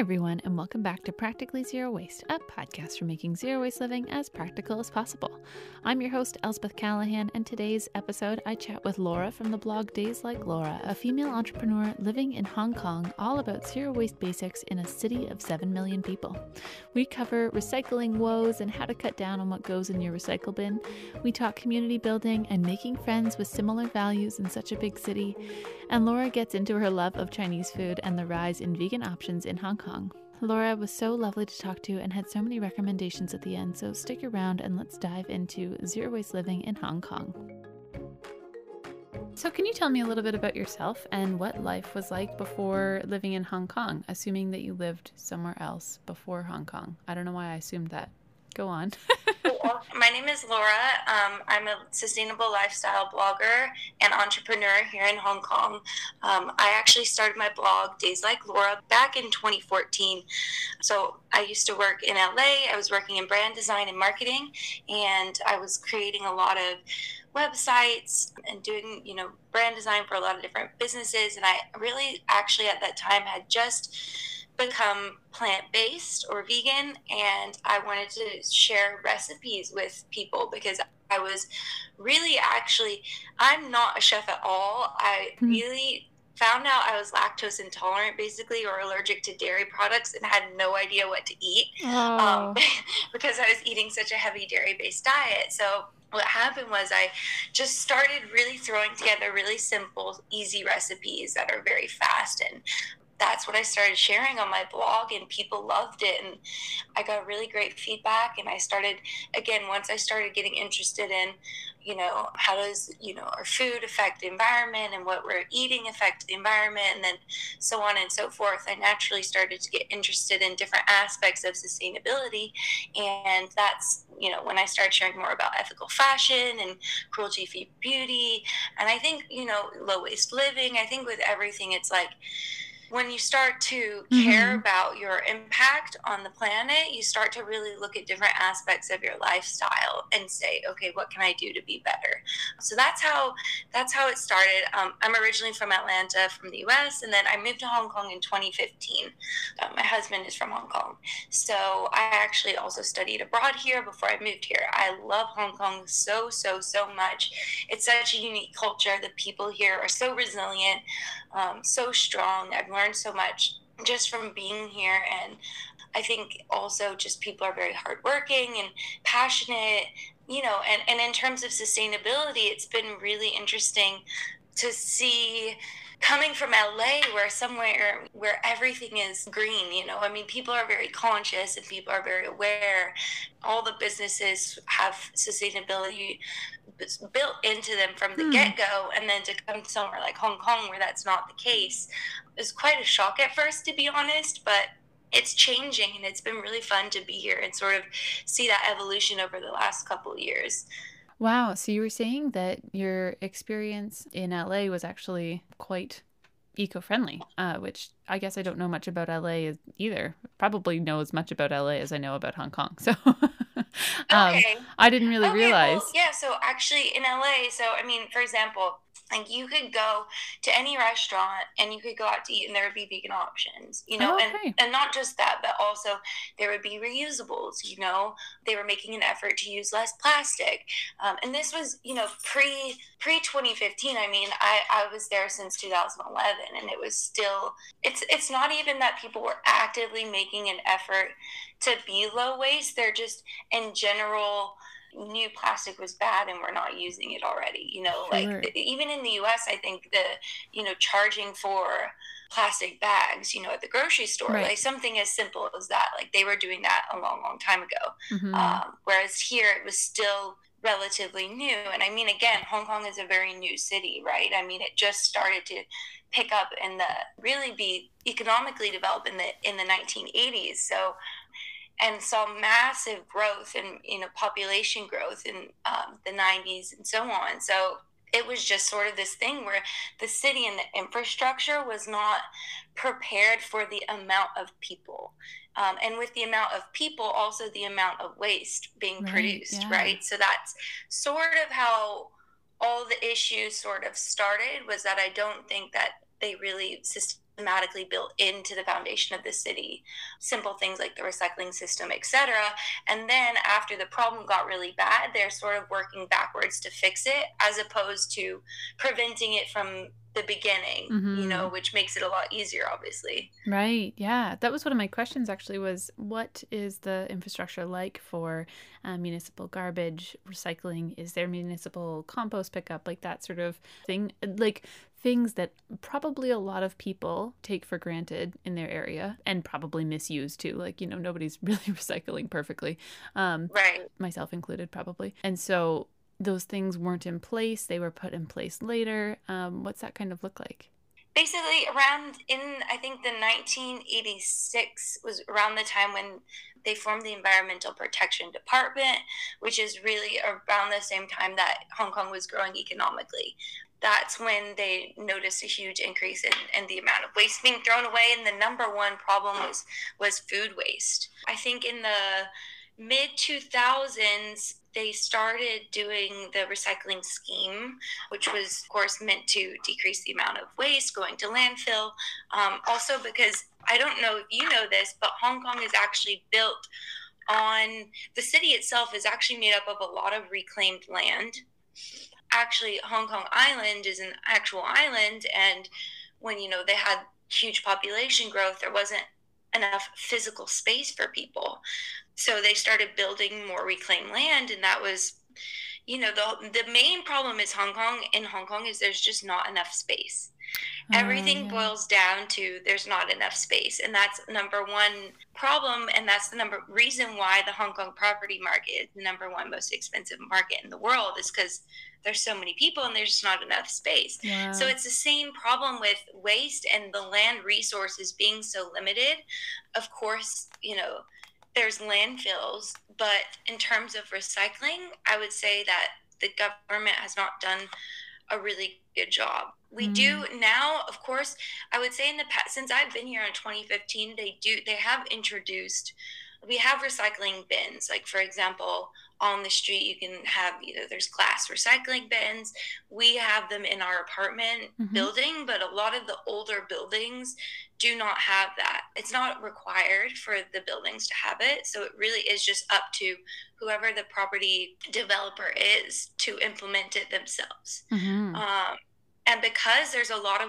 everyone, and welcome back to Practically Zero Waste, a podcast for making zero waste living as practical as possible. I'm your host, Elspeth Callahan, and today's episode I chat with Laura from the blog Days Like Laura, a female entrepreneur living in Hong Kong, all about zero waste basics in a city of 7 million people. We cover recycling woes and how to cut down on what goes in your recycle bin. We talk community building and making friends with similar values in such a big city. And Laura gets into her love of Chinese food and the rise in vegan options in Hong Kong. Laura was so lovely to talk to and had so many recommendations at the end, so stick around and let's dive into zero waste living in Hong Kong. So, can you tell me a little bit about yourself and what life was like before living in Hong Kong, assuming that you lived somewhere else before Hong Kong? I don't know why I assumed that. Go on. My name is Laura. Um, I'm a sustainable lifestyle blogger and entrepreneur here in Hong Kong. Um, I actually started my blog, Days Like Laura, back in 2014. So I used to work in LA. I was working in brand design and marketing, and I was creating a lot of websites and doing you know brand design for a lot of different businesses and i really actually at that time had just become plant based or vegan, and I wanted to share recipes with people because I was really actually, I'm not a chef at all. I mm-hmm. really found out I was lactose intolerant basically or allergic to dairy products and had no idea what to eat oh. um, because I was eating such a heavy dairy based diet. So what happened was I just started really throwing together really simple, easy recipes that are very fast and that's what I started sharing on my blog, and people loved it. And I got really great feedback. And I started, again, once I started getting interested in, you know, how does, you know, our food affect the environment and what we're eating affect the environment, and then so on and so forth, I naturally started to get interested in different aspects of sustainability. And that's, you know, when I started sharing more about ethical fashion and cruelty free beauty. And I think, you know, low waste living, I think with everything, it's like, when you start to care mm-hmm. about your impact on the planet, you start to really look at different aspects of your lifestyle and say, okay, what can I do to be better? So that's how that's how it started. Um, I'm originally from Atlanta, from the U.S., and then I moved to Hong Kong in 2015. Uh, my husband is from Hong Kong, so I actually also studied abroad here before I moved here. I love Hong Kong so so so much. It's such a unique culture. The people here are so resilient, um, so strong. I've learned so much just from being here. And I think also just people are very hardworking and passionate, you know, and, and in terms of sustainability, it's been really interesting to see coming from LA where somewhere where everything is green, you know, I mean, people are very conscious and people are very aware. All the businesses have sustainability built into them from the hmm. get go. And then to come to somewhere like Hong Kong where that's not the case is quite a shock at first, to be honest. But it's changing and it's been really fun to be here and sort of see that evolution over the last couple years. Wow. So you were saying that your experience in LA was actually quite eco-friendly, uh, which I guess I don't know much about LA either. Probably know as much about LA as I know about Hong Kong. So um, okay. I didn't really okay, realize. Well, yeah. So actually, in LA, so I mean, for example, like you could go to any restaurant and you could go out to eat and there would be vegan options you know oh, okay. and and not just that but also there would be reusables you know they were making an effort to use less plastic um, and this was you know pre pre 2015 i mean i i was there since 2011 and it was still it's it's not even that people were actively making an effort to be low waste they're just in general knew plastic was bad and we're not using it already. You know, like even in the US, I think the, you know, charging for plastic bags, you know, at the grocery store, right. like something as simple as that, like they were doing that a long, long time ago. Mm-hmm. Um, whereas here it was still relatively new. And I mean, again, Hong Kong is a very new city, right? I mean, it just started to pick up and the really be economically developed in the in the 1980s. So and saw massive growth and you know population growth in um, the 90s and so on. So it was just sort of this thing where the city and the infrastructure was not prepared for the amount of people. Um, and with the amount of people also the amount of waste being right, produced yeah. right? So that's sort of how all the issues sort of started was that i don't think that they really systematically built into the foundation of the city. Simple things like the recycling system, etc. And then after the problem got really bad, they're sort of working backwards to fix it as opposed to preventing it from the beginning, mm-hmm. you know, which makes it a lot easier, obviously. Right. Yeah. That was one of my questions actually was what is the infrastructure like for uh, municipal garbage recycling? Is there municipal compost pickup, like that sort of thing? Like things that probably a lot of people take for granted in their area and probably misuse too. Like, you know, nobody's really recycling perfectly. Um, right. Myself included, probably. And so those things weren't in place, they were put in place later. Um, what's that kind of look like? Basically, around in I think the 1986 was around the time when they formed the Environmental Protection Department, which is really around the same time that Hong Kong was growing economically. That's when they noticed a huge increase in, in the amount of waste being thrown away, and the number one problem was was food waste. I think in the mid 2000s they started doing the recycling scheme, which was, of course, meant to decrease the amount of waste going to landfill. Um, also, because I don't know if you know this, but Hong Kong is actually built on the city itself is actually made up of a lot of reclaimed land. Actually, Hong Kong Island is an actual island, and when you know they had huge population growth, there wasn't enough physical space for people. So they started building more reclaimed land, and that was, you know, the the main problem is Hong Kong. In Hong Kong, is there's just not enough space. Oh, Everything yeah. boils down to there's not enough space, and that's number one problem, and that's the number reason why the Hong Kong property market is the number one most expensive market in the world is because there's so many people and there's just not enough space. Yeah. So it's the same problem with waste and the land resources being so limited. Of course, you know, there's landfills, but in terms of recycling, I would say that the government has not done a really good job. We mm. do now, of course, I would say in the past since I've been here in 2015, they do they have introduced we have recycling bins. Like for example, on the street you can have either there's glass recycling bins we have them in our apartment mm-hmm. building but a lot of the older buildings do not have that. It's not required for the buildings to have it. So it really is just up to whoever the property developer is to implement it themselves. Mm-hmm. um, and because there's a lot of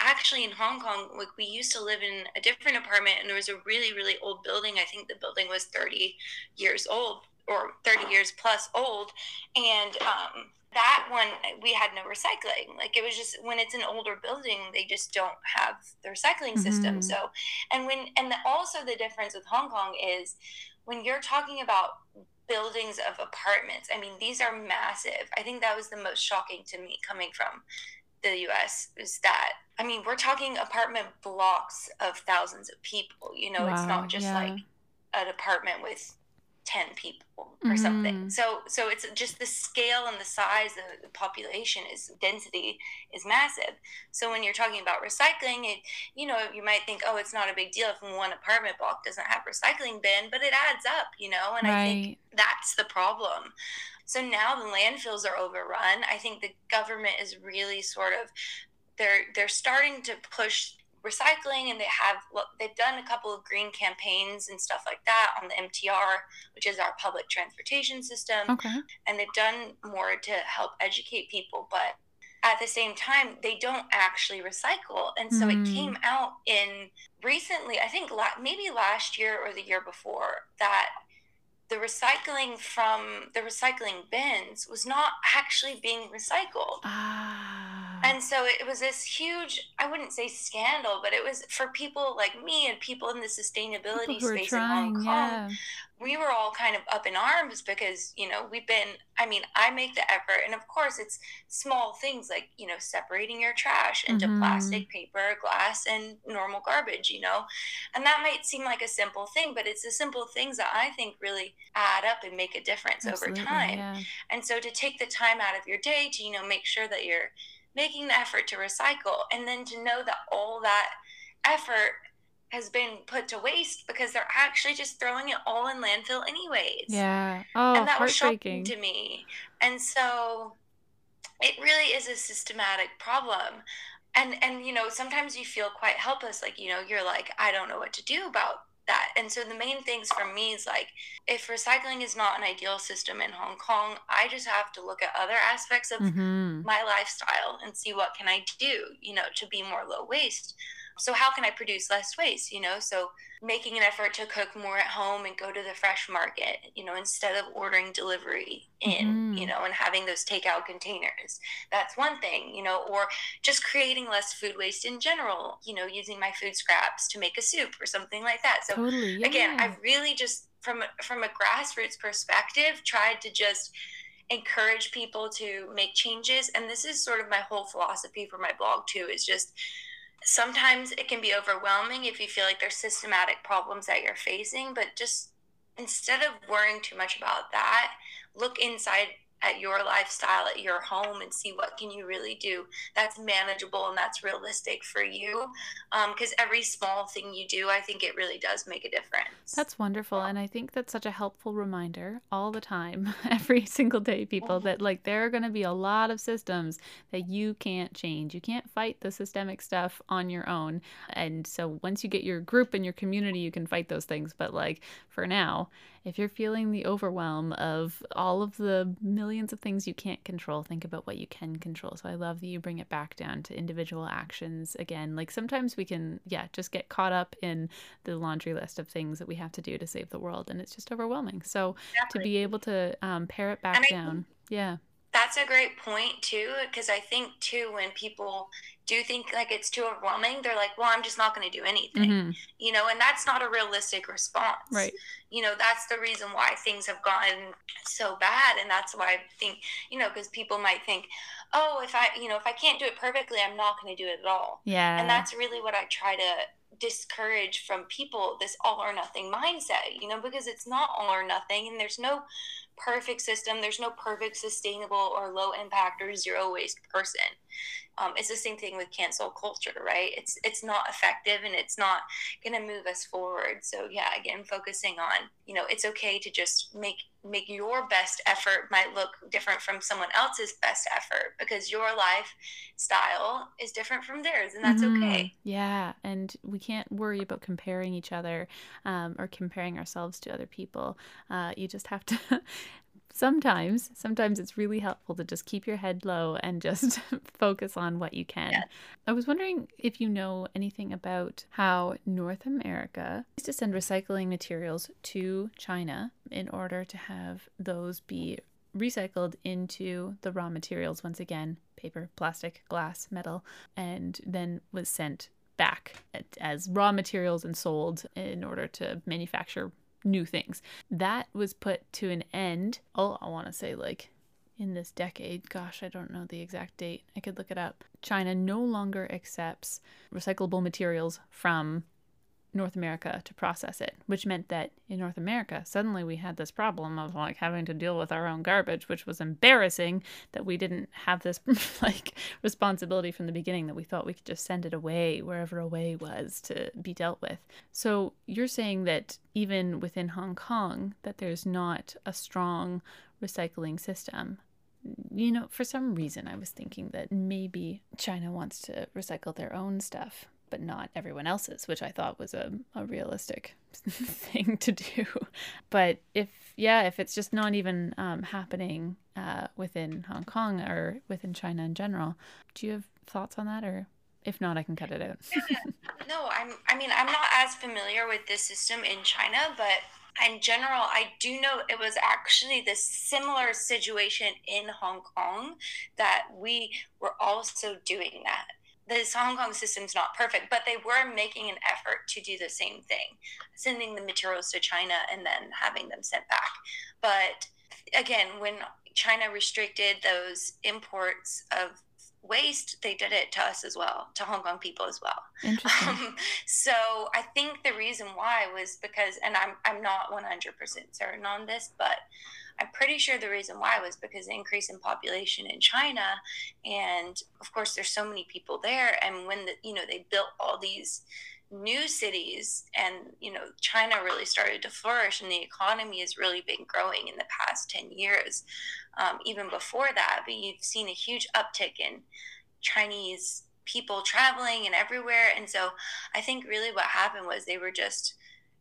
actually in hong kong like we used to live in a different apartment and there was a really really old building. I think the building was 30 years old or 30 years plus old and um, that one we had no recycling like it was just when it's an older building they just don't have the recycling mm-hmm. system so and when and the, also the difference with hong kong is when you're talking about buildings of apartments i mean these are massive i think that was the most shocking to me coming from the us is that i mean we're talking apartment blocks of thousands of people you know wow, it's not just yeah. like an apartment with 10 people or mm-hmm. something so so it's just the scale and the size of the population is density is massive so when you're talking about recycling it you know you might think oh it's not a big deal if one apartment block doesn't have recycling bin but it adds up you know and right. i think that's the problem so now the landfills are overrun i think the government is really sort of they're they're starting to push recycling and they have they've done a couple of green campaigns and stuff like that on the MTR which is our public transportation system okay. and they've done more to help educate people but at the same time they don't actually recycle and so mm. it came out in recently i think la- maybe last year or the year before that the recycling from the recycling bins was not actually being recycled ah and so it was this huge, I wouldn't say scandal, but it was for people like me and people in the sustainability space trying, in Hong Kong. Yeah. We were all kind of up in arms because, you know, we've been, I mean, I make the effort. And of course, it's small things like, you know, separating your trash into mm-hmm. plastic, paper, glass, and normal garbage, you know. And that might seem like a simple thing, but it's the simple things that I think really add up and make a difference Absolutely, over time. Yeah. And so to take the time out of your day to, you know, make sure that you're, making the effort to recycle and then to know that all that effort has been put to waste because they're actually just throwing it all in landfill anyways. Yeah. Oh, and that was shocking to me. And so it really is a systematic problem. and and you know sometimes you feel quite helpless like you know you're like i don't know what to do about that and so the main things for me is like if recycling is not an ideal system in hong kong i just have to look at other aspects of mm-hmm. my lifestyle and see what can i do you know to be more low waste so how can i produce less waste you know so making an effort to cook more at home and go to the fresh market you know instead of ordering delivery in mm-hmm. you know and having those takeout containers that's one thing you know or just creating less food waste in general you know using my food scraps to make a soup or something like that so totally, yeah. again i really just from from a grassroots perspective tried to just encourage people to make changes and this is sort of my whole philosophy for my blog too is just sometimes it can be overwhelming if you feel like there's systematic problems that you're facing, but just instead of worrying too much about that, look inside at your lifestyle at your home and see what can you really do that's manageable and that's realistic for you because um, every small thing you do i think it really does make a difference. That's wonderful and i think that's such a helpful reminder all the time every single day people that like there are going to be a lot of systems that you can't change. You can't fight the systemic stuff on your own and so once you get your group and your community you can fight those things but like for now if you're feeling the overwhelm of all of the millions of things you can't control, think about what you can control. So I love that you bring it back down to individual actions again. Like sometimes we can, yeah, just get caught up in the laundry list of things that we have to do to save the world, and it's just overwhelming. So exactly. to be able to um, pare it back down, yeah. That's a great point too, because I think too when people do think like it's too overwhelming, they're like, "Well, I'm just not going to do anything," mm-hmm. you know, and that's not a realistic response. Right. You know, that's the reason why things have gotten so bad, and that's why I think, you know, because people might think, "Oh, if I, you know, if I can't do it perfectly, I'm not going to do it at all." Yeah. And that's really what I try to discourage from people this all or nothing mindset, you know, because it's not all or nothing, and there's no perfect system. There's no perfect sustainable or low impact or zero waste person. Um, it's the same thing with cancel culture, right? It's it's not effective and it's not going to move us forward. So yeah, again, focusing on you know it's okay to just make make your best effort might look different from someone else's best effort because your lifestyle is different from theirs and that's mm-hmm. okay yeah and we can't worry about comparing each other um, or comparing ourselves to other people uh, you just have to sometimes sometimes it's really helpful to just keep your head low and just focus on what you can yeah. i was wondering if you know anything about how north america used to send recycling materials to china in order to have those be recycled into the raw materials once again paper plastic glass metal and then was sent back as raw materials and sold in order to manufacture new things. That was put to an end. Oh, I want to say like in this decade. Gosh, I don't know the exact date. I could look it up. China no longer accepts recyclable materials from North America to process it, which meant that in North America, suddenly we had this problem of like having to deal with our own garbage, which was embarrassing that we didn't have this like responsibility from the beginning that we thought we could just send it away wherever away was to be dealt with. So you're saying that even within Hong Kong that there's not a strong recycling system you know, for some reason, I was thinking that maybe China wants to recycle their own stuff but not everyone else's, which I thought was a, a realistic thing to do. But if, yeah, if it's just not even um, happening uh, within Hong Kong or within China in general, do you have thoughts on that? Or if not, I can cut it out. no, I'm, I mean, I'm not as familiar with this system in China, but in general, I do know it was actually this similar situation in Hong Kong that we were also doing that this Hong Kong system's not perfect, but they were making an effort to do the same thing, sending the materials to China and then having them sent back. But again, when China restricted those imports of waste, they did it to us as well, to Hong Kong people as well. Um, so I think the reason why was because, and I'm I'm not 100% certain on this, but I'm pretty sure the reason why was because the increase in population in China, and of course there's so many people there, and when the you know they built all these new cities and you know china really started to flourish and the economy has really been growing in the past 10 years um, even before that but you've seen a huge uptick in chinese people traveling and everywhere. And so I think really what happened was they were just,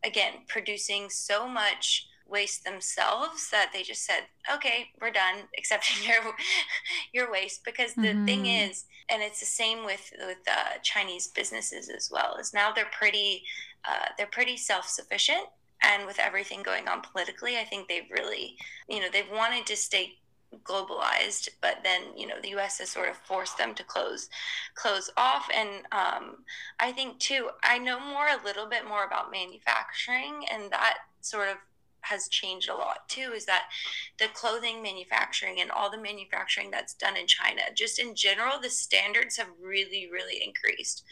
again, producing so much waste themselves that they just said okay we're done accepting your your waste because the mm-hmm. thing is and it's the same with with uh, chinese businesses as well is now they're pretty uh, they're pretty self-sufficient and with everything going on politically i think they've really you know they've wanted to stay globalized but then you know the us has sort of forced them to close close off and um, i think too i know more a little bit more about manufacturing and that sort of has changed a lot too is that the clothing manufacturing and all the manufacturing that's done in China, just in general, the standards have really, really increased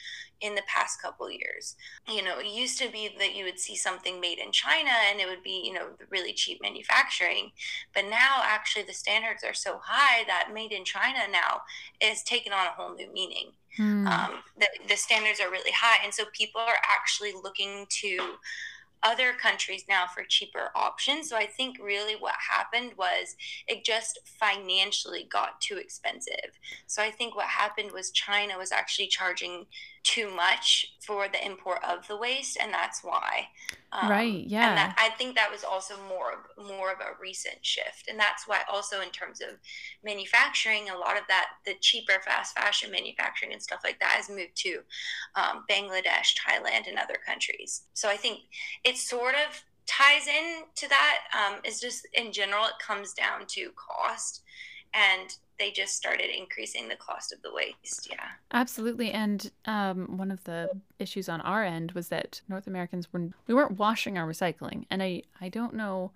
in the past couple years. You know, it used to be that you would see something made in China and it would be, you know, really cheap manufacturing. But now actually the standards are so high that made in China now is taken on a whole new meaning. Hmm. Um, the, the standards are really high. And so people are actually looking to other countries now for cheaper options. So I think really what happened was it just financially got too expensive. So I think what happened was China was actually charging too much for the import of the waste, and that's why. Um, right. Yeah. And that, I think that was also more more of a recent shift, and that's why also in terms of manufacturing, a lot of that the cheaper fast fashion manufacturing and stuff like that has moved to um, Bangladesh, Thailand, and other countries. So I think it sort of ties in to that. Um, is just in general, it comes down to cost and they just started increasing the cost of the waste. Yeah. Absolutely. And um, one of the issues on our end was that North Americans were we weren't washing our recycling. And I, I don't know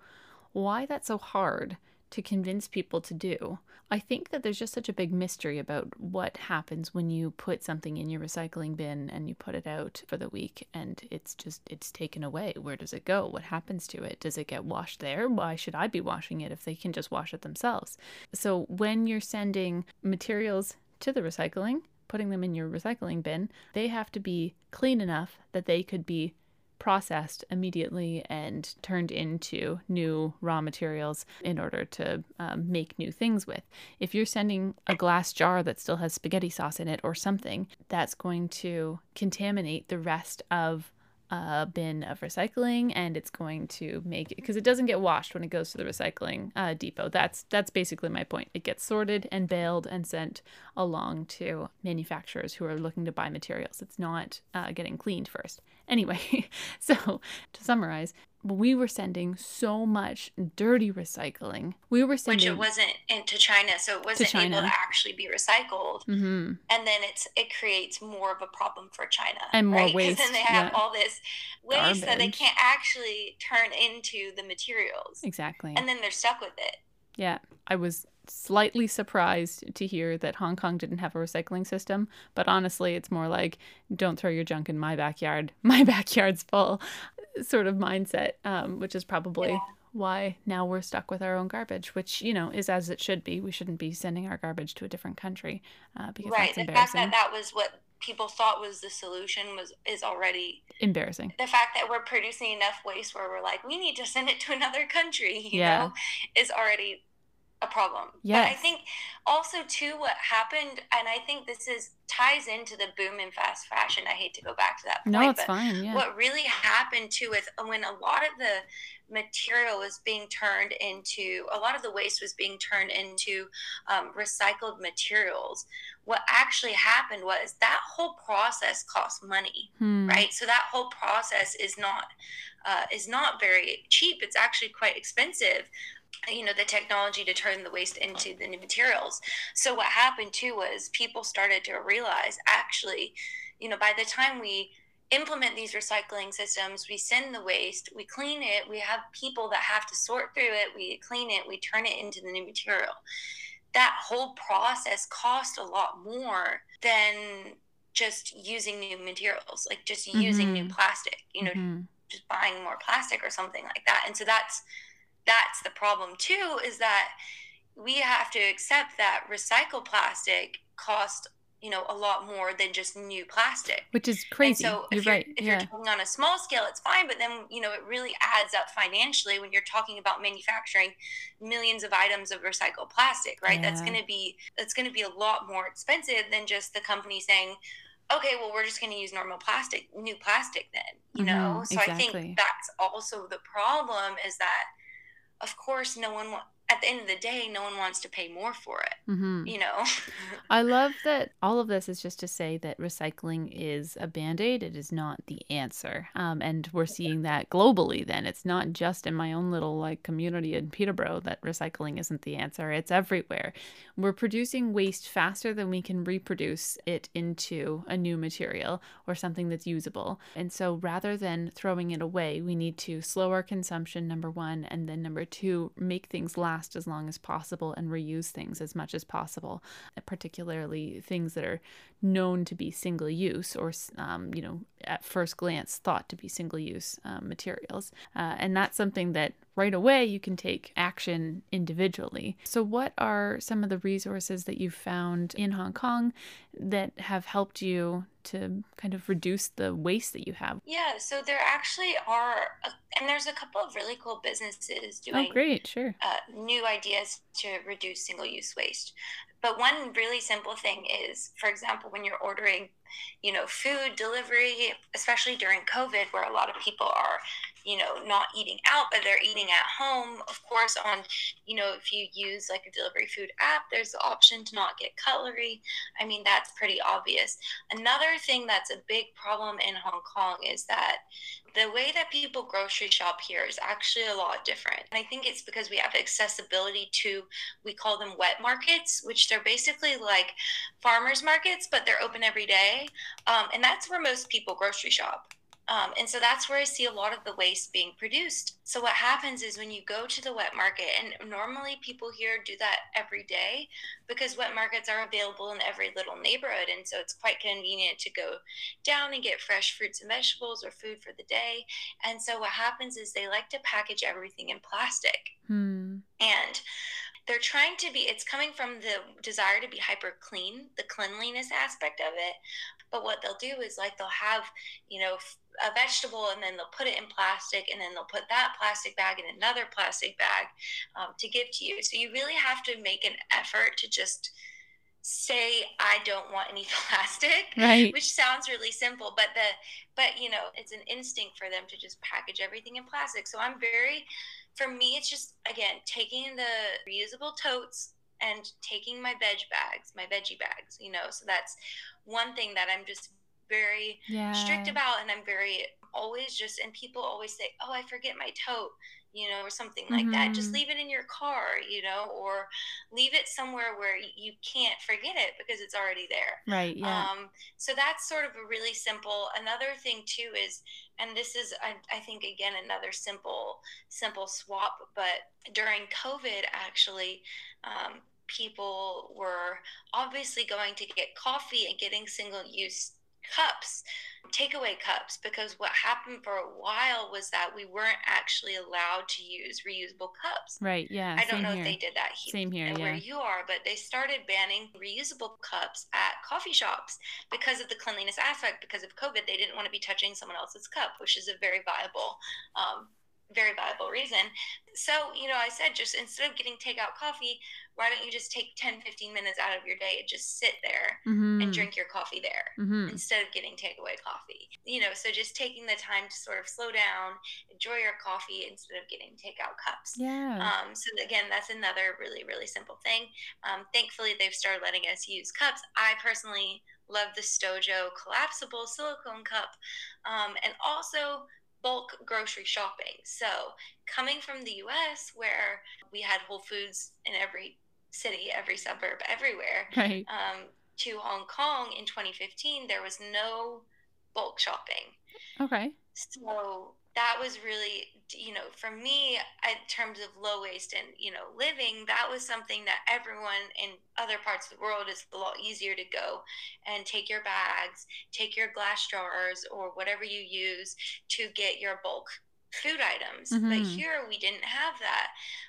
why that's so hard to convince people to do. I think that there's just such a big mystery about what happens when you put something in your recycling bin and you put it out for the week and it's just it's taken away. Where does it go? What happens to it? Does it get washed there? Why should I be washing it if they can just wash it themselves? So when you're sending materials to the recycling, putting them in your recycling bin, they have to be clean enough that they could be processed immediately and turned into new raw materials in order to um, make new things with. If you're sending a glass jar that still has spaghetti sauce in it or something, that's going to contaminate the rest of a bin of recycling and it's going to make it because it doesn't get washed when it goes to the recycling uh, depot. That's that's basically my point. It gets sorted and baled and sent along to manufacturers who are looking to buy materials. It's not uh, getting cleaned first Anyway, so to summarize, we were sending so much dirty recycling. We were sending which it wasn't into China, so it wasn't able to actually be recycled. Mm-hmm. And then it's it creates more of a problem for China and more right? waste. Then they have yeah. all this waste Garbage. that they can't actually turn into the materials. Exactly. And then they're stuck with it. Yeah, I was slightly surprised to hear that Hong Kong didn't have a recycling system, but honestly, it's more like don't throw your junk in my backyard. My backyard's full sort of mindset, um, which is probably yeah. why now we're stuck with our own garbage, which, you know, is as it should be. We shouldn't be sending our garbage to a different country uh, because right. The fact that that was what people thought was the solution was is already embarrassing. The fact that we're producing enough waste where we're like, we need to send it to another country, you yeah. know, is already a problem. Yeah. I think also too what happened, and I think this is ties into the boom in fast fashion. I hate to go back to that point. No, it's fine. Yeah. What really happened too is when a lot of the material was being turned into a lot of the waste was being turned into um, recycled materials what actually happened was that whole process cost money hmm. right so that whole process is not uh, is not very cheap it's actually quite expensive you know the technology to turn the waste into the new materials so what happened too was people started to realize actually you know by the time we implement these recycling systems we send the waste we clean it we have people that have to sort through it we clean it we turn it into the new material that whole process cost a lot more than just using new materials like just mm-hmm. using new mm-hmm. plastic you know mm-hmm. just buying more plastic or something like that and so that's that's the problem too is that we have to accept that recycled plastic costs you know, a lot more than just new plastic. Which is crazy. And so you're, you're right. If yeah. you're talking on a small scale, it's fine, but then, you know, it really adds up financially when you're talking about manufacturing millions of items of recycled plastic, right? Yeah. That's going to be that's going to be a lot more expensive than just the company saying, okay, well, we're just going to use normal plastic, new plastic then, you mm-hmm, know? So exactly. I think that's also the problem is that, of course, no one wants at the end of the day, no one wants to pay more for it. Mm-hmm. You know? I love that all of this is just to say that recycling is a band aid. It is not the answer. Um, and we're seeing that globally then. It's not just in my own little like community in Peterborough that recycling isn't the answer, it's everywhere. We're producing waste faster than we can reproduce it into a new material or something that's usable. And so rather than throwing it away, we need to slow our consumption, number one, and then number two, make things last last as long as possible and reuse things as much as possible, particularly things that are known to be single use or, um, you know, at first glance thought to be single use um, materials. Uh, and that's something that right away you can take action individually. So, what are some of the resources that you've found in Hong Kong that have helped you to kind of reduce the waste that you have? Yeah, so there actually are, a, and there's a couple of really cool businesses doing. Oh, great, sure. Uh, new ideas to reduce single use waste. But one really simple thing is, for example, when you're ordering, you know, food delivery, especially during COVID, where a lot of people are, you know, not eating out, but they're eating at home. Of course, on, you know, if you use like a delivery food app, there's the option to not get cutlery. I mean, that's pretty obvious. Another thing that's a big problem in Hong Kong is that the way that people grocery shop here is actually a lot different. And I think it's because we have accessibility to, we call them wet markets, which they're basically like farmers markets, but they're open every day. Um, and that's where most people grocery shop. Um, and so that's where I see a lot of the waste being produced. So what happens is when you go to the wet market, and normally people here do that every day because wet markets are available in every little neighborhood. And so it's quite convenient to go down and get fresh fruits and vegetables or food for the day. And so what happens is they like to package everything in plastic. Hmm. And they're trying to be it's coming from the desire to be hyper clean the cleanliness aspect of it but what they'll do is like they'll have you know a vegetable and then they'll put it in plastic and then they'll put that plastic bag in another plastic bag um, to give to you. So you really have to make an effort to just say I don't want any plastic, right. which sounds really simple, but the but you know it's an instinct for them to just package everything in plastic. So I'm very, for me, it's just again taking the reusable totes and taking my veg bags, my veggie bags, you know. So that's one thing that I'm just very yeah. strict about and I'm very always just and people always say, "Oh, I forget my tote." You know, or something like mm-hmm. that. Just mm-hmm. leave it in your car, you know, or leave it somewhere where you can't forget it because it's already there. Right. Yeah. Um, so that's sort of a really simple. Another thing too is, and this is, I, I think, again, another simple, simple swap. But during COVID, actually, um, people were obviously going to get coffee and getting single use cups, takeaway cups, because what happened for a while was that we weren't actually allowed to use reusable cups. Right. Yeah. I don't know here. if they did that here, same here, yeah. where you are, but they started banning reusable cups at coffee shops because of the cleanliness aspect. Because of COVID, they didn't want to be touching someone else's cup, which is a very viable um, very viable reason. So, you know, I said just instead of getting takeout coffee, why don't you just take 10, 15 minutes out of your day and just sit there mm-hmm. and drink your coffee there mm-hmm. instead of getting takeaway coffee? You know, so just taking the time to sort of slow down, enjoy your coffee instead of getting takeout cups. Yeah. Um, so, again, that's another really, really simple thing. Um, thankfully, they've started letting us use cups. I personally love the Stojo collapsible silicone cup. Um, and also, bulk grocery shopping. So, coming from the US, where we had Whole Foods in every city, every suburb, everywhere, right. um, to Hong Kong in 2015, there was no bulk shopping. Okay. So, that was really you know for me in terms of low waste and you know living that was something that everyone in other parts of the world is a lot easier to go and take your bags take your glass jars or whatever you use to get your bulk food items. Mm-hmm. But here we didn't have that.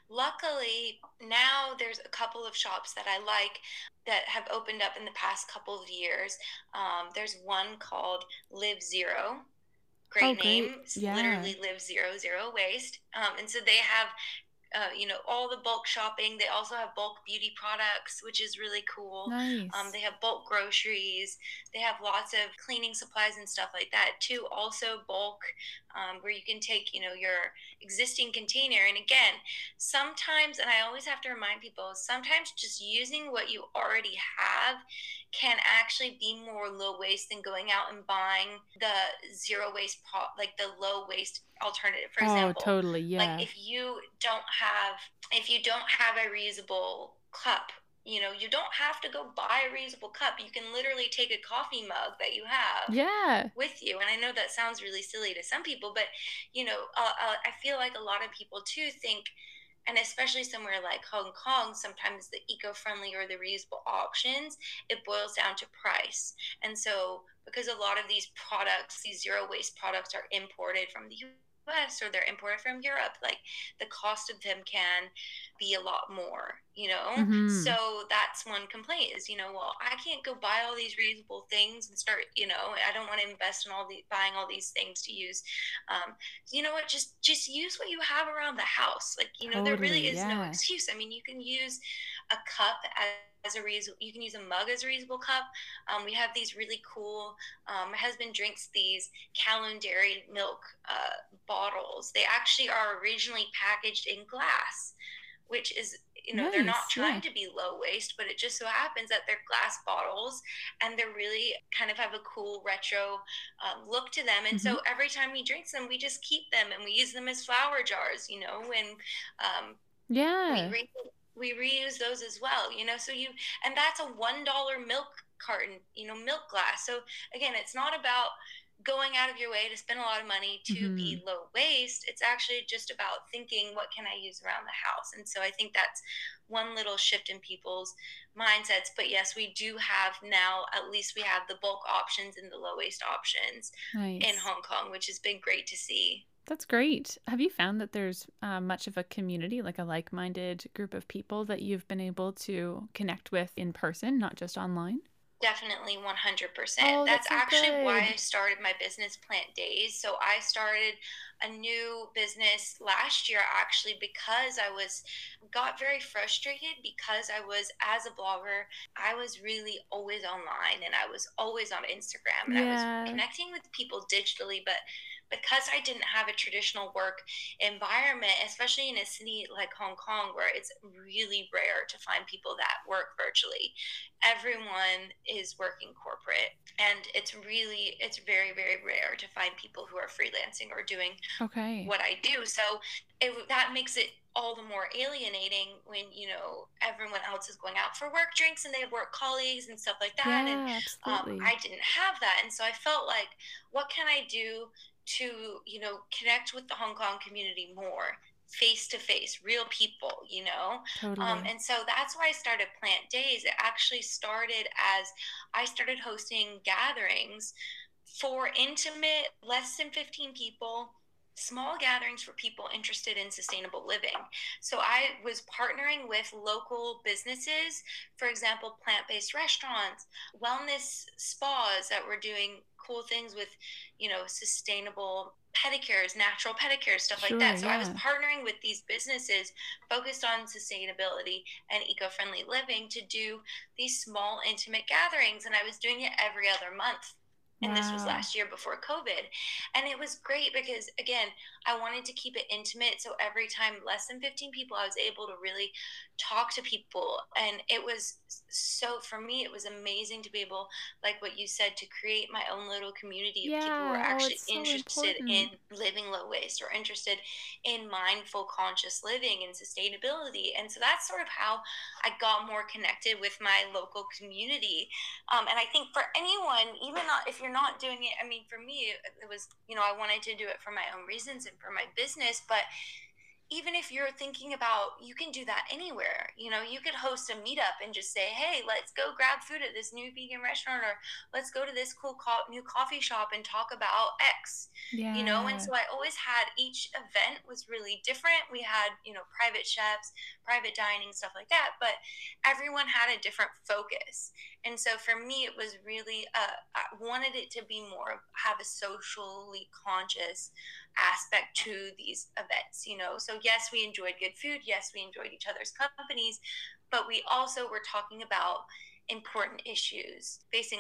Luckily, now there's a couple of shops that I like that have opened up in the past couple of years. Um, there's one called Live Zero. Great oh, name. Great. Yeah. Literally live zero, zero waste. Um, and so they have uh, you know all the bulk shopping. They also have bulk beauty products which is really cool. Nice. um, they have bulk groceries. They have lots of cleaning supplies and stuff like that too. Also bulk um, where you can take you know your existing container. And again sometimes and i always have to remind people sometimes just using what you already have can actually be more low waste than going out and buying the zero waste pro- like the low waste alternative for oh, totally yeah. like if you don't have if you don't have a reusable cup you know you don't have to go buy a reusable cup. You can literally take a coffee mug that you have yeah. with you. And i know that sounds really silly to some people but you know uh, uh, i feel like a lot of people too think and especially somewhere like Hong Kong, sometimes the eco friendly or the reusable options, it boils down to price. And so, because a lot of these products, these zero waste products, are imported from the US or they're imported from Europe, like the cost of them can be a lot more, you know? Mm-hmm. So that's one complaint is, you know, well, I can't go buy all these reusable things and start, you know, I don't want to invest in all the buying all these things to use. Um, you know what? Just just use what you have around the house. Like, you know, totally, there really is yeah. no excuse. I mean, you can use a cup as as a reusable you can use a mug as a reusable cup um, we have these really cool um, my husband drinks these Kowloon dairy milk uh, bottles they actually are originally packaged in glass which is you know nice, they're not trying yeah. to be low waste but it just so happens that they're glass bottles and they're really kind of have a cool retro um, look to them and mm-hmm. so every time we drink them we just keep them and we use them as flower jars you know and um, yeah we, we reuse those as well you know so you and that's a one dollar milk carton you know milk glass. So again it's not about going out of your way to spend a lot of money to mm-hmm. be low waste. It's actually just about thinking what can i use around the house? And so i think that's one little shift in people's mindsets. But yes we do have now at least we have the bulk options and the low waste options nice. in hong kong which has been great to see that's great. Have you found that there's uh, much of a community, like a like minded group of people that you've been able to connect with in person, not just online? Definitely 100%. Oh, that's, that's so actually good. why I started my business Plant Days. So I started a new business last year actually because I was got very frustrated because I was as a blogger, I was really always online and I was always on Instagram and yeah. I was connecting with people digitally but because I didn't have a traditional work environment, especially in a city like Hong Kong, where it's really rare to find people that work virtually, everyone is working corporate. And it's really, it's very, very rare to find people who are freelancing or doing okay. what I do. So it, that makes it all the more alienating when you know everyone else is going out for work drinks and they have work colleagues and stuff like that yeah, and um, i didn't have that and so i felt like what can i do to you know connect with the hong kong community more face to face real people you know um, totally. um, and so that's why i started plant days it actually started as i started hosting gatherings for intimate less than 15 people small gatherings for people interested in sustainable living. So I was partnering with local businesses, for example, plant based restaurants, wellness spas that were doing cool things with, you know, sustainable pedicures, natural pedicures, stuff sure, like that. So yeah. I was partnering with these businesses focused on sustainability and eco-friendly living to do these small intimate gatherings and I was doing it every other month and wow. this was last year before covid and it was great because again i wanted to keep it intimate so every time less than 15 people i was able to really talk to people and it was so for me it was amazing to be able like what you said to create my own little community of yeah. people who are oh, actually so interested important. in living low waste or interested in mindful conscious living and sustainability and so that's sort of how i got more connected with my local community um, and i think for anyone even not if you're not doing it i mean for me it was you know i wanted to do it for my own reasons and for my business but even if you're thinking about you can do that anywhere. You know you could host a meetup and just say hey let's go grab food at this new vegan restaurant or let's go to this cool co- new coffee shop and talk about x. Yeah. you know and so i always had each event was really different. We had you know private chefs private dining stuff like that but everyone had a different focus. And so for me it was really uh, i wanted it to be more have a socially conscious aspect to these events you know? So yes we enjoyed good food. Yes we enjoyed each other's companies but we also were talking about important issues facing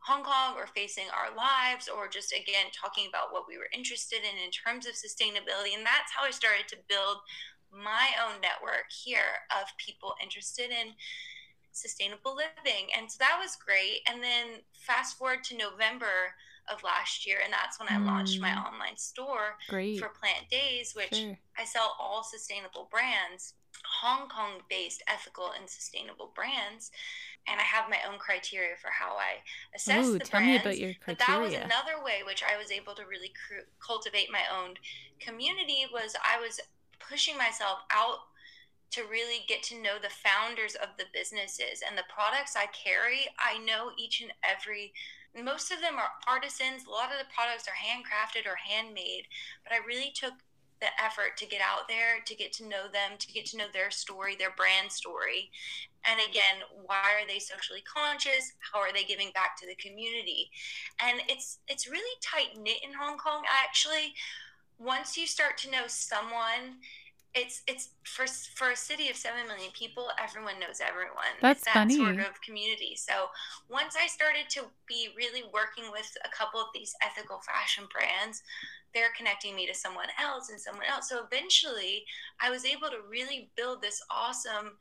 Hong Kong or facing our lives or just again talking about what we were interested in in terms of sustainability. And that's how I started to build my own network here of people interested in sustainable living. And so that was great. And then fast forward to November of last year, and that's when I launched my mm. online store Great. for Plant Days, which sure. I sell all sustainable brands, Hong Kong based ethical and sustainable brands. And I have my own criteria for how I assess Ooh, the tell brands. me about your criteria. But that was another way which I was able to really cr- cultivate my own community. Was I was pushing myself out to really get to know the founders of the businesses and the products I carry. I know each and every most of them are artisans. A lot of the products are handcrafted or handmade, but I really took the effort to get out there, to get to know them, to get to know their story, their brand story. And again, why are they socially conscious? How are they giving back to the community? And it's it's really tight knit in Hong Kong. Actually, once you start to know someone it's it's for for a city of seven million people, everyone knows everyone. That's that funny. sort of community. So once I started to be really working with a couple of these ethical fashion brands, they're connecting me to someone else and someone else. So eventually, I was able to really build this awesome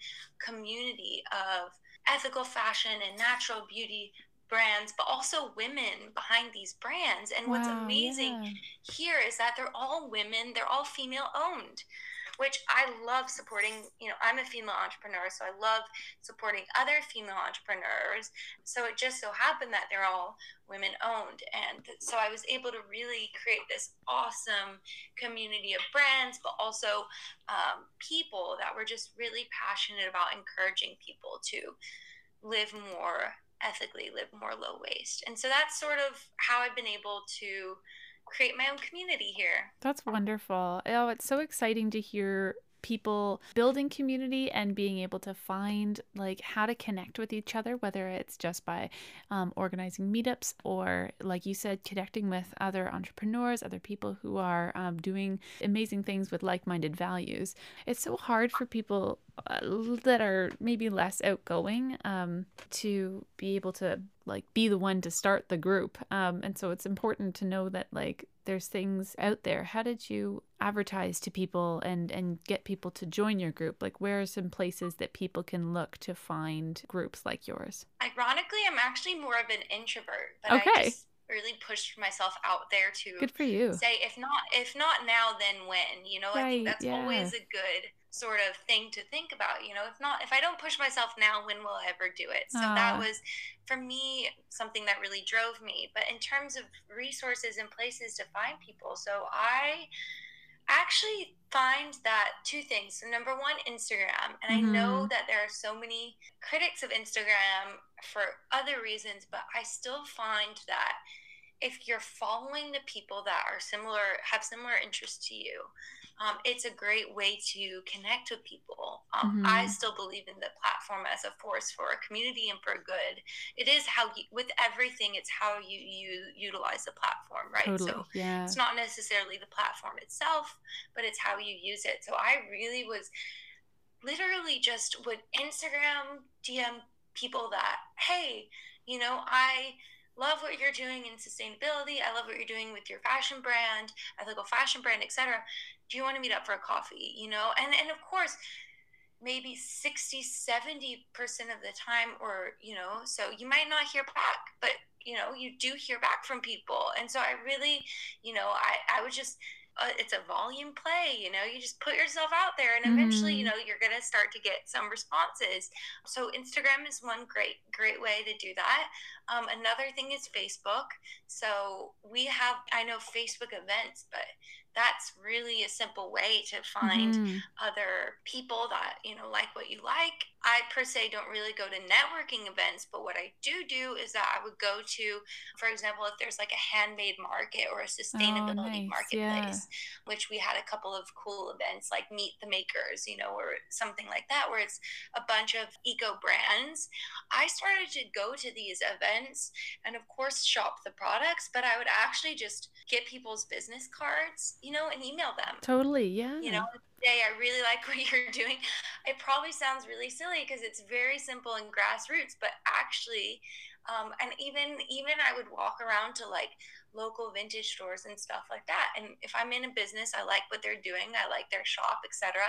community of ethical fashion and natural beauty brands, but also women behind these brands. And wow, what's amazing yeah. here is that they're all women, they're all female owned which I love supporting. You know, I'm a female entrepreneur, so I love supporting other female entrepreneurs. So it just so happened that they're all women owned. And so I was able to really create this awesome community of brands, but also um, people that were just really passionate about encouraging people to live more ethically, live more low waste. And so that's sort of how I've been able to create my own community here. That's wonderful. Oh, it's so exciting to hear people building community and being able to find like how to connect with each other whether it's just by um, organizing meetups or like you said connecting with other entrepreneurs other people who are um, doing amazing things with like-minded values it's so hard for people that are maybe less outgoing um, to be able to like be the one to start the group. Um, and so it's important to know that like there's things out there. How did you advertise to people and and get people to join your group? Like where are some places that people can look to find groups like yours? Ironically i'm actually more of an introvert but okay. I just really pushed myself out there to good for you. say if not if not now then when you know right, i think that's yeah. always a good sort of thing to think about you know if not if i don't push myself now when will i ever do it so Aww. that was for me something that really drove me but in terms of resources and places to find people so i actually find that two things so number one instagram and mm-hmm. i know mm-hmm. that there are so many critics of instagram for other reasons but i still find that if you're following the people that are similar have similar interests to you um, it's a great way to connect with people. Um, mm-hmm. I still believe in the platform as a force for a community and for good. It is how you, with everything, it's how you, you utilize the platform, right? Totally. So yeah. it's not necessarily the platform itself, but it's how you use it. So I really was literally just would Instagram DM people that, hey, you know, I love what you're doing in sustainability. I love what you're doing with your fashion brand, ethical fashion brand, etc. Do you want to meet up for a coffee? You know, and and of course, maybe 60, 70 percent of the time, or you know, so you might not hear back, but you know, you do hear back from people, and so I really, you know, I I would just uh, it's a volume play you know? You just put yourself out there and eventually mm-hmm. you know you're going to start to get some responses. So instagram is one great great way to do that. Um, another thing is facebook. So we have i know facebook events but that's really a simple way to find Mhm. other people that you know like what you like. I per se don't really go to networking events but what i do do is that i would go to for example if there's like a handmade market or a sustainability Oh, nice, marketplace which we had a couple of cool events like meet the makers you know or something like that where it's a bunch of eco brands. I started to go to these events and of course shop the products but i would actually just get people's business cards you know and email them Totally. Yeah. you know say i really like what you're doing it probably sounds really silly because it's very simple and grassroots but actually um, and even even i would walk around to like local vintage stores and stuff like that and if i'm in a business i like what they're doing i like their shop etc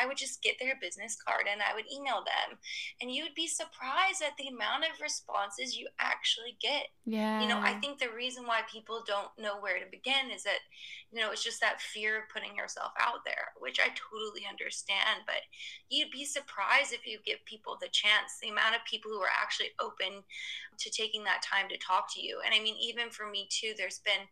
i would just get their business card and i would email them and you'd be surprised at the amount of responses you actually get Yeah. you know i think the reason why people don't know where to begin is that you know it's just that fear of putting yourself out there which i totally understand but you'd be surprised if you give people the chance the amount of people who are actually open to taking that time to talk to you. And i mean even for me too there's been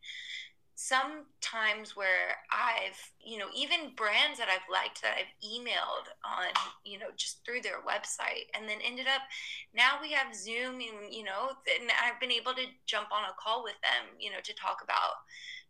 some times where I've, you know, even brands that I've liked that I've emailed on, you know, just through their website and then ended up now we have Zoom and, you know, and I've been able to jump on a call with them, you know, to talk about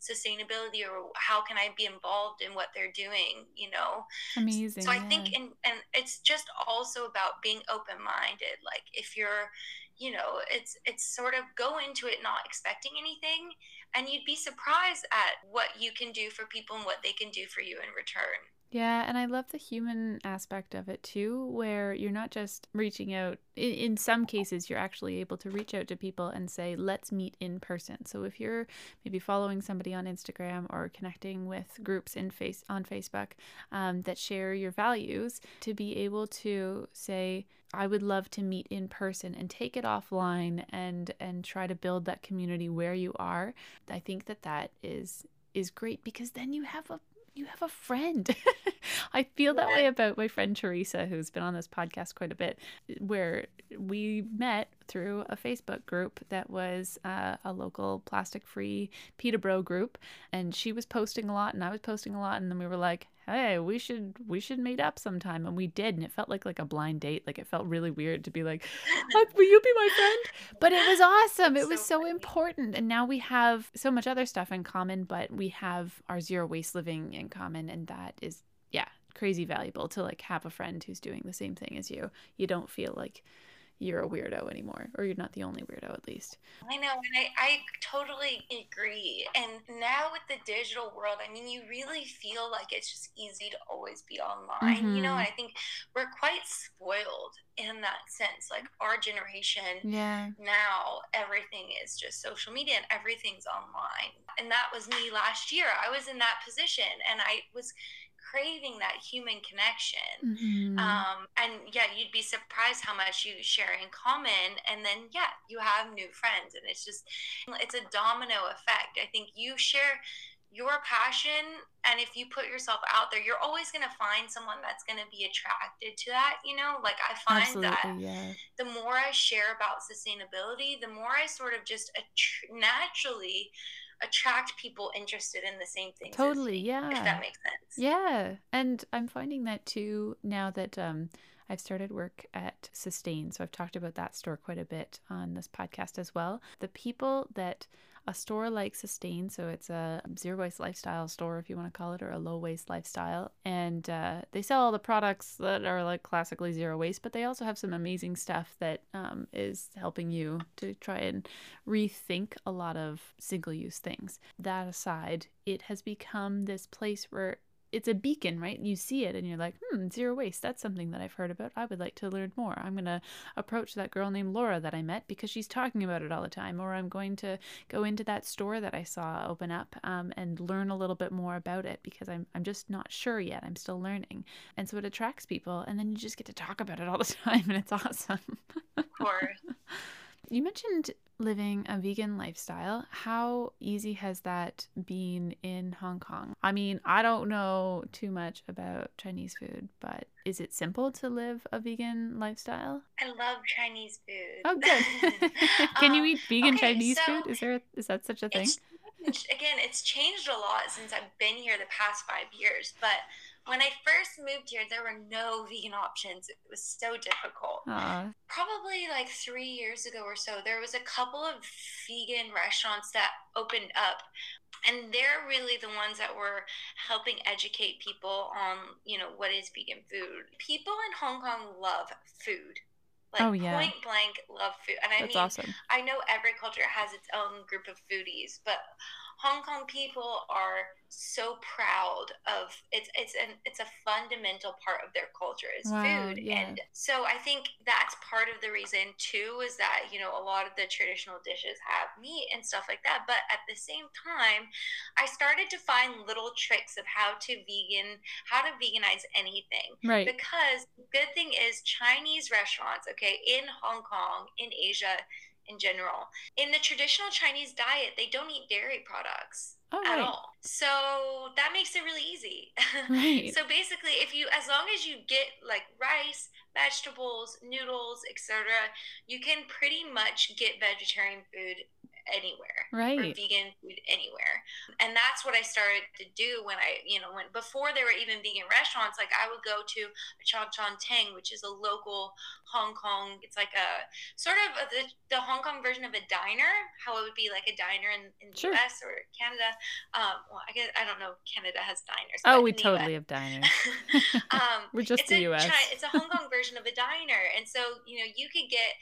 sustainability or how can I be involved in what they're doing, you know. Amazing. So I yeah. think and and it's just also about being open-minded. Like if you're, you know, it's it's sort of go into it not expecting anything and you'd be surprised at what you can do for people and what they can do for you in return. Yeah, and I love the human aspect of it too, where you're not just reaching out. In, in some cases, you're actually able to reach out to people and say, let's meet in person. So if you're maybe following somebody on Instagram or connecting with groups in face on Facebook um, that share your values, to be able to say, I would love to meet in person and take it offline and and try to build that community where you are. I think that that is is great because then you have a you have a friend. I feel that way about my friend Teresa, who's been on this podcast quite a bit, where we met through a Facebook group that was uh, a local plastic free Peterborough group. And she was posting a lot and I was posting a lot. And then we were like, hey, we should we should meet up sometime. And we did. And it felt like like a blind date. Like it felt really weird to be like, "Oh, will you be my friend? But it was awesome. It was So so funny. important. And now we have so much other stuff in common, but we have our zero waste living in common. And that is, yeah, crazy valuable to like have a friend who's doing the same thing as you. You don't feel like you're a weirdo anymore, or you're not the only weirdo at least. I know, and I, I totally agree. And now with the digital world, I mean, you really feel like it's just easy to always be online, you know? Mhm. And I think we're quite spoiled in that sense. Like our generation Yeah. now, everything is just social media and everything's online. And that was me last year. I was in that position and I was craving that human connection. Mhm. Um, and yeah, you'd be surprised how much you share in common. And then, yeah, you have new friends. And it's just, it's a domino effect. I think you share your passion. And if you put yourself out there, you're always going to find someone that's going to be attracted to that. You know, like I find that Yeah. the more I share about sustainability, the more I sort of just naturally attract people interested in the same things. Totally. me, Yeah. If that makes sense. Yeah, and I'm finding that too now that um, I've started work at Sustain. So I've talked about that store quite a bit on this podcast as well. The people that a store like Sustain, so it's a zero waste lifestyle store, if you want to call it, or a low waste lifestyle, and uh, they sell all the products that are like classically zero waste, but they also have some amazing stuff that um, is helping you to try and rethink a lot of single use things. That aside, it has become this place where it's a beacon, right? You see it and you're like, hmm, zero waste. That's something that I've heard about. I would like to learn more. I'm going to approach that girl named Laura that I met because she's talking about it all the time. Or I'm going to go into that store that I saw open up um, and learn a little bit more about it because I'm, I'm just not sure yet. I'm still learning. And so it attracts people. And then you just get to talk about it all the time. And it's awesome. Of course. You mentioned living a vegan lifestyle. How easy has that been in Hong Kong? I mean, I don't know too much about Chinese food, but is it simple to live a vegan lifestyle? I love Chinese food. Oh, good. Can you Um, eat vegan okay, Chinese so food? Is there is that such a thing? Again, it's changed a lot since I've been here the past five years. But when I first moved here, there were no vegan options. It was so difficult. Aww. Probably like three years ago or so, there was a couple of vegan restaurants that opened up. And they're really the ones that were helping educate people on, you know, what is vegan food. People in Hong Kong love food. Like Oh, yeah. point blank love food. And I That's mean awesome. I know every culture has its own group of foodies, but Hong Kong people are so proud of it's it's an it's a fundamental part of their culture is Wow, food. yeah. And so I think that's part of the reason too is that, you know, a lot of the traditional dishes have meat and stuff like that. But at the same time, I started to find little tricks of how to vegan how to veganize anything Right. because the good thing is Chinese restaurants, okay, in Hong Kong, in Asia in general, in the traditional Chinese diet, they don't eat dairy products Oh, at right. all. So that makes it really easy. Right. so basically, if you, as long as you get like rice, vegetables, noodles, etc., you can pretty much get vegetarian food anywhere or Right. vegan food anywhere. And that's what I started to do when I, you know, when before there were even vegan restaurants, like I would go to a Chan tang which is a local Hong Kong, it's like a sort of a, the, the Hong Kong version of a diner, how it would be like a diner in, in the Sure. US or Canada. Um, well, I guess, I don't know if Canada has diners. Oh, we totally have diners. um, We're just it's the a US. Chi- it's a Hong Kong version of a diner, and so you know you could get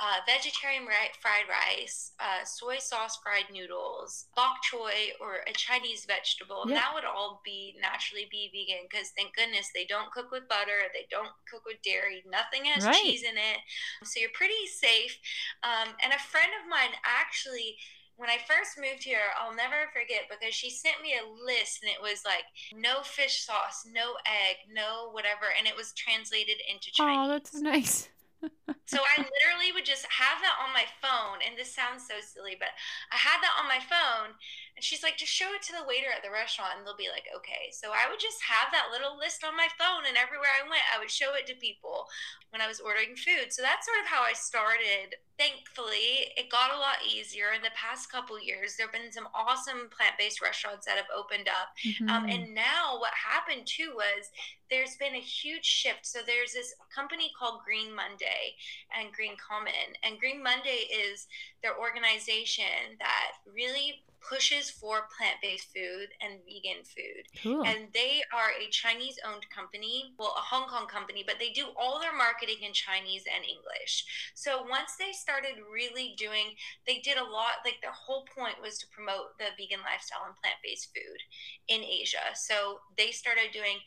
uh, vegetarian ri- fried rice, uh, soy sauce fried noodles, bok choy, or a Chinese vegetable. Yeah. That would all be naturally be vegan because thank goodness they don't cook with butter, they don't cook with dairy, nothing has Right. cheese in it, so you're pretty safe. Um, and a friend of mine actually when I first moved here, I'll never forget because she sent me a list and it was like no fish sauce, no egg, no whatever, and it was translated into Chinese. Oh, that's nice. So I literally would just have that on my phone, and this sounds so silly, but I had that on my phone, and she's like, just show it to the waiter at the restaurant, and they'll be like, okay. So I would just have that little list on my phone, and everywhere I went, I would show it to people when I was ordering food. So that's sort of how I started. Thankfully, it got a lot easier in the past couple years. There have been some awesome plant based restaurants that have opened up. Um, Mhm. and now what happened too was there's been a huge shift. So there's this company called Green Monday and Green Common. And Green Monday is their organization that really pushes for plant based food and vegan food. cool. And they are a Chinese owned company, well, a Hong Kong company, but they do all their marketing in Chinese and English. So once they started really doing, they did a lot, like their whole point was to promote the vegan lifestyle and plant based food in Asia. So they started doing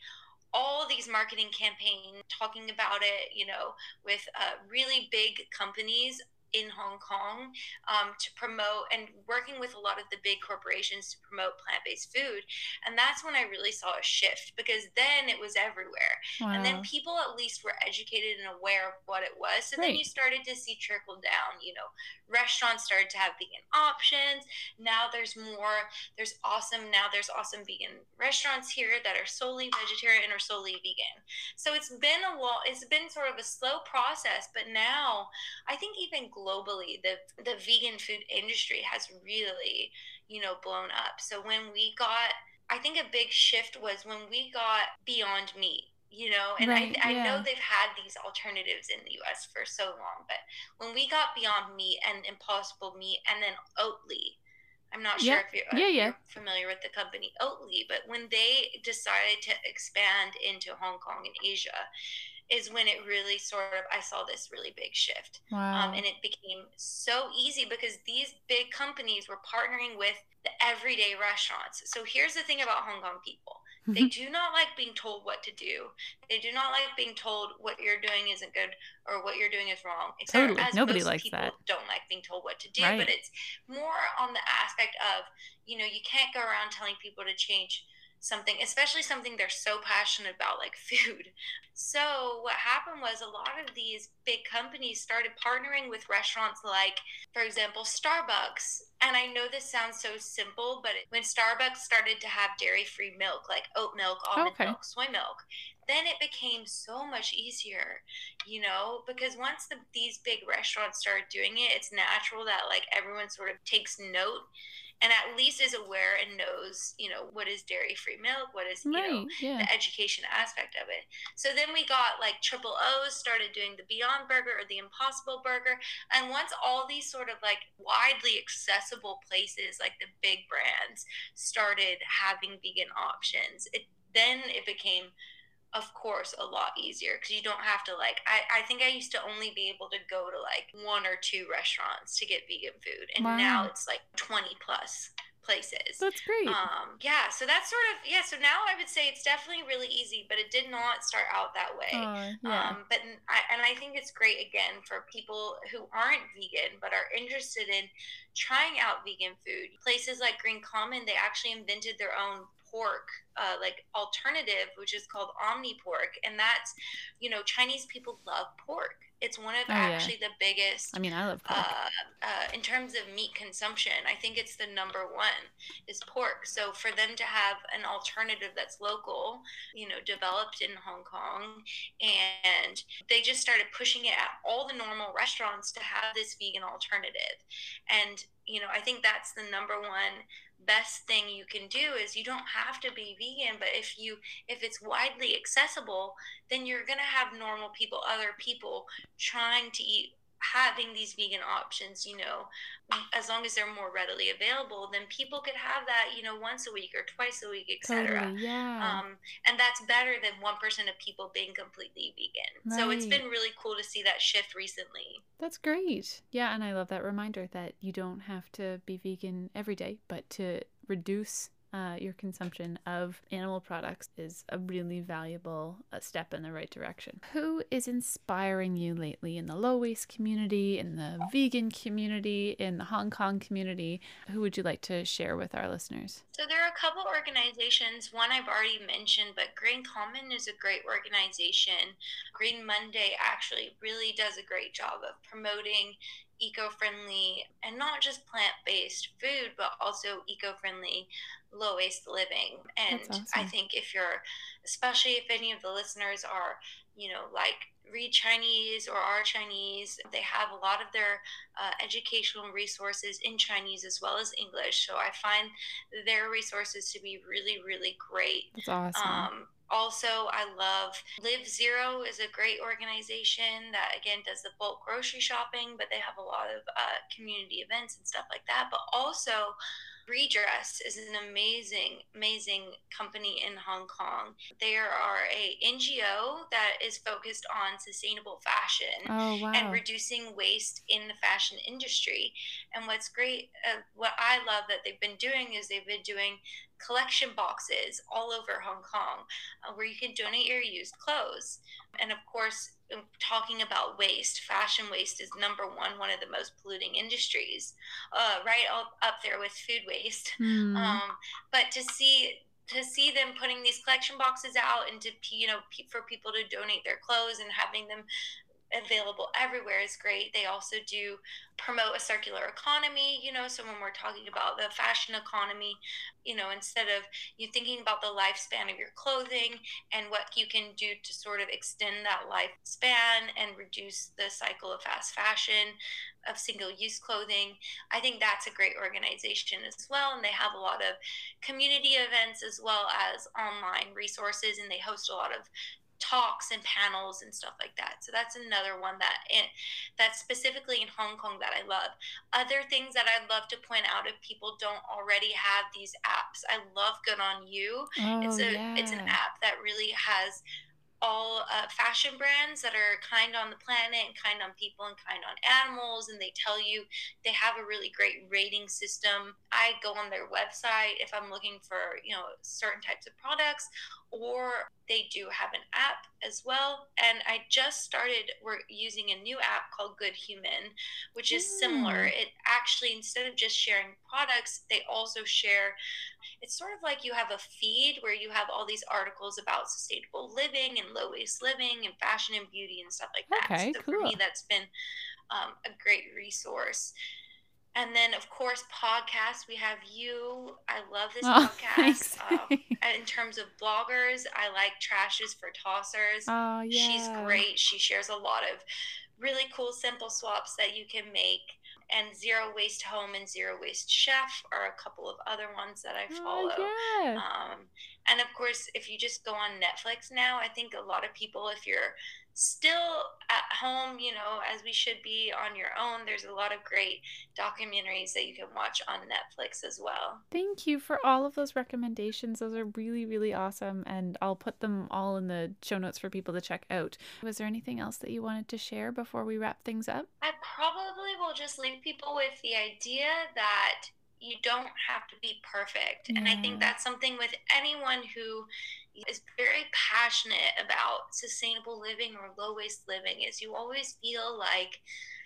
all these marketing campaigns talking about it, you know, with uh, really big companies in Hong Kong um, to promote and working with a lot of the big corporations to promote plant based food. And that's when I really saw a shift because then it was everywhere. wow. And then people at least were educated and aware of what it was. So then you started to see trickle down, you know, restaurants started to have vegan options. Now there's more, there's awesome, now there's awesome vegan restaurants here that are solely vegetarian or solely vegan. So it's been a lot, it's been sort of a slow process, but now I think even globally, the, the vegan food industry has really, you know, blown up. So when we got, I think a big shift was when we got Beyond Meat you know and Right, I, I know they've had these alternatives in the us for so long but when we got beyond meat and impossible meat and then oatly i'm not sure Yeah, if, you're, uh, yeah, if you're familiar with the company oatly but when they decided to expand into hong kong and asia is when it really sort of i saw this really big shift wow. um, and it became so easy because these big companies were partnering with the everyday restaurants. So here's the thing about Hong Kong people they do not like being told what to do. They do not like being told what you're doing isn't good or what you're doing is wrong. Except Totally. as Nobody likes people that. Don't like being told what to do, Right. but it's more on the aspect of you know you can't go around telling people to change something, especially something they're so passionate about, like food. So what happened was a lot of these big companies started partnering with restaurants like, for example, Starbucks. And I know this sounds so simple, but when Starbucks started to have dairy-free milk, like oat milk, almond Okay. milk, soy milk, then it became so much easier, you know, because once the, these big restaurants start doing it, it's natural that like everyone sort of takes note and at least is aware and knows, you know, what is dairy free milk, what is, you Right. know, Yeah. the education aspect of it. So then we got like Triple O's started doing the Beyond Burger or the Impossible Burger. And once all these sort of like widely accessible places, like the big brands, started having vegan options, it then it became of course a lot easier because you don't have to like I, I think i used to only be able to go to like one or two restaurants to get vegan food and now it's like 20 plus places That's great. um yeah so that's sort of yeah so now i would say it's definitely really easy but it did not start out that way Aw, yeah. um, but I, and I think it's great again for people who aren't vegan but are interested in trying out vegan food. Places like Green Common, they actually invented their own pork uh, like alternative, which is called Omni Pork, and that's you know Chinese people love pork. It's one of Oh, yeah. actually the biggest I mean, I love pork. uh, uh, in terms of meat consumption, I think it's the number one is pork. So for them to have an alternative that's local, you know, developed in Hong Kong, and they just started pushing it at all the normal restaurants to have this vegan alternative. And you know, I think that's the number one best thing you can do is you don't have to be vegan but if you if it's widely accessible then you're going to have normal people other people trying to eat having these vegan options you know as long as they're more readily available then people could have that you know once a week or twice a week etc totally. Yeah. um, and that's better than 1% of people being completely vegan so it's been really cool to see that shift recently That's great. Yeah, and I love that reminder that you don't have to be vegan every day, but to reduce uh, your consumption of animal products is a really valuable uh, step in the right direction. Who is inspiring you lately in the low waste community, in the vegan community, in the Hong Kong community? Who would you like to share with our listeners? So there are a couple organizations. One I've already mentioned, but Green Common is a great organization. Green Monday actually really does a great job of promoting eco-friendly and not just plant-based food, but also eco-friendly, low-waste living. And That's I think if you're, especially if any of the listeners are, you know, like read Chinese or are Chinese, they have a lot of their uh, educational resources in Chinese as well as English. So I find their resources to be really, really great. That's awesome. Um, also, I love Live Zero is a great organization that again does the bulk grocery shopping, but they have a lot of uh, community events and stuff like that. But also, Redress is an amazing, amazing company in Hong Kong. They are a NGO that is focused on sustainable fashion oh, wow. and reducing waste in the fashion industry. And what's great, uh, what I love that they've been doing is they've been doing collection boxes all over Hong Kong uh, where you can donate your used clothes. And of course, talking about waste, fashion waste is number one, one of the most polluting industries, uh, right up, up there with food waste. Hmm. Um, but to see to see them putting these collection boxes out and to you know for people to donate their clothes and having them available everywhere is great. They also do promote a circular economy, you know, so when we're talking about the fashion economy, you know, instead of you thinking about the lifespan of your clothing and what you can do to sort of extend that lifespan and reduce the cycle of fast fashion, of single use clothing, I think that's a great organization as well. And they have a lot of community events as well as online resources, and they host a lot of talks and panels and stuff like that. So that's another one that it, that's specifically in Hong Kong that I love. Other things that I'd love to point out if people don't already have these apps. I love Good on You. oh, It's a yeah. it's an app that really has all uh, fashion brands that are kind on the planet and kind on people and kind on animals and they tell you they have a really great rating system. I go on their website if i'm looking for you know certain types of products or they do have an app as well. And i just started we're using a new app called good human which is similar. Mm. it actually instead of just sharing products they also share it's sort of like you have a feed where you have all these articles about sustainable living and low waste living and fashion and beauty and stuff like that. Okay, so for me, that's been um, a great resource. And then, of course, podcasts. We have you. I love this Oh, podcast. Um, in terms of bloggers, I like Trash is for Tossers. oh, yeah. She's great. She shares a lot of really cool simple swaps that you can make. And Zero Waste Home and Zero Waste Chef are a couple of other ones that I Oh, follow. yeah. Um, and of course, if you just go on Netflix now, I think a lot of people, if you're still at home, you know, as we should be on your own, there's a lot of great documentaries that you can watch on Netflix as well. Thank you for all of those recommendations. Those are really, really awesome. And I'll put them all in the show notes for people to check out. Was there anything else that you wanted to share before we wrap things up? I probably will just leave people with the idea that you don't have to be perfect. And I think that's something with anyone who is very passionate about sustainable living or low waste living is you always feel like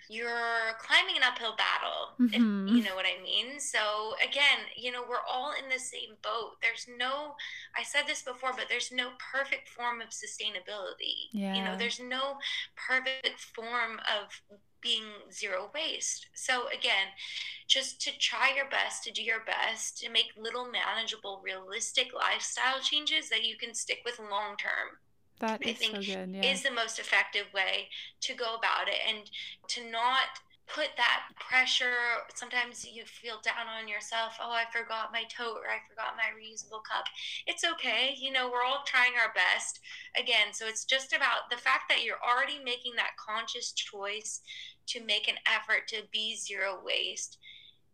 you're climbing an uphill battle if Mhm. you know what i mean so again you know we're all in the same boat there's no i said this before but there's no perfect form of sustainability yeah. you know there's no perfect form of being zero waste so again just to try your best to do your best to make little manageable realistic lifestyle changes that you can stick with long term That I is so think good. Yeah. is the most effective way to go about it and to not put that pressure sometimes you feel down on yourself oh i forgot my tote or i forgot my reusable cup. It's okay you know we're all trying our best. Again so it's just about the fact that you're already making that conscious choice to make an effort to be zero waste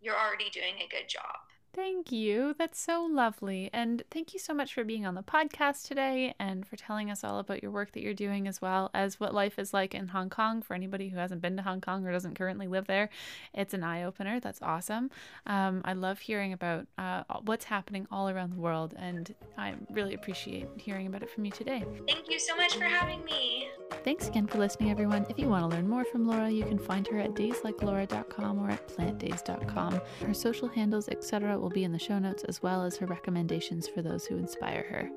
you're already doing a good job Thank you. That's so lovely. And thank you so much for being on the podcast today and for telling us all about your work that you're doing as well as what life is like in Hong Kong for anybody who hasn't been to Hong Kong or doesn't currently live there. It's an eye opener. That's awesome. Um, I love hearing about uh, what's happening all around the world, and I really appreciate hearing about it from you today. thank you so much for having me Thanks again for listening, everyone. If you want to learn more from Laura, you can find her at dayslikeLaura.com or at plantdays.com. Her social handles, etc., will be in the show notes as well as her recommendations for those who inspire her.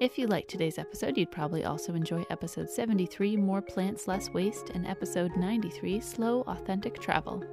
If you liked today's episode, you'd probably also enjoy episode 73, More Plants, Less Waste, and episode 93, Slow, Authentic Travel.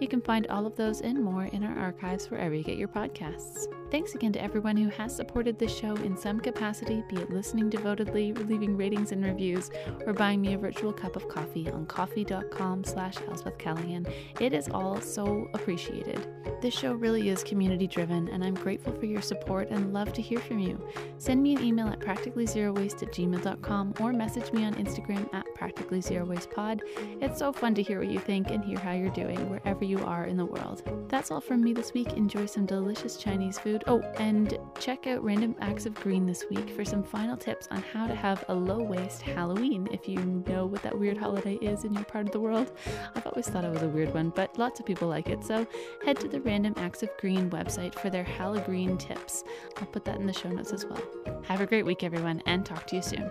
You can find all of those and more in our archives wherever you get your podcasts. Thanks again to everyone who has supported this show in some capacity, be it listening devotedly, leaving ratings and reviews, or buying me a virtual cup of coffee on ko-fi.com slash Elspeth Callahan. It is all so appreciated. This show really is community driven, and I'm grateful for your support and love to hear from you. Send me an email at practicallyzerowaste at gmail.com or message me on Instagram at practicallyzerowastepod. It's so fun to hear what you think and hear how you're doing wherever you are in the world. That's all from me this week. Enjoy some delicious Chinese food. Oh, and check out Random Acts of Green this week for some final tips on how to have a low waste Halloween if you know what that weird holiday is in your part of the world. I've always thought it was a weird one, but lots of people like it. So head to the Random Acts of Green website for their Halloween tips. I'll put that in the show notes as well. Have a great week, everyone, and talk to you soon.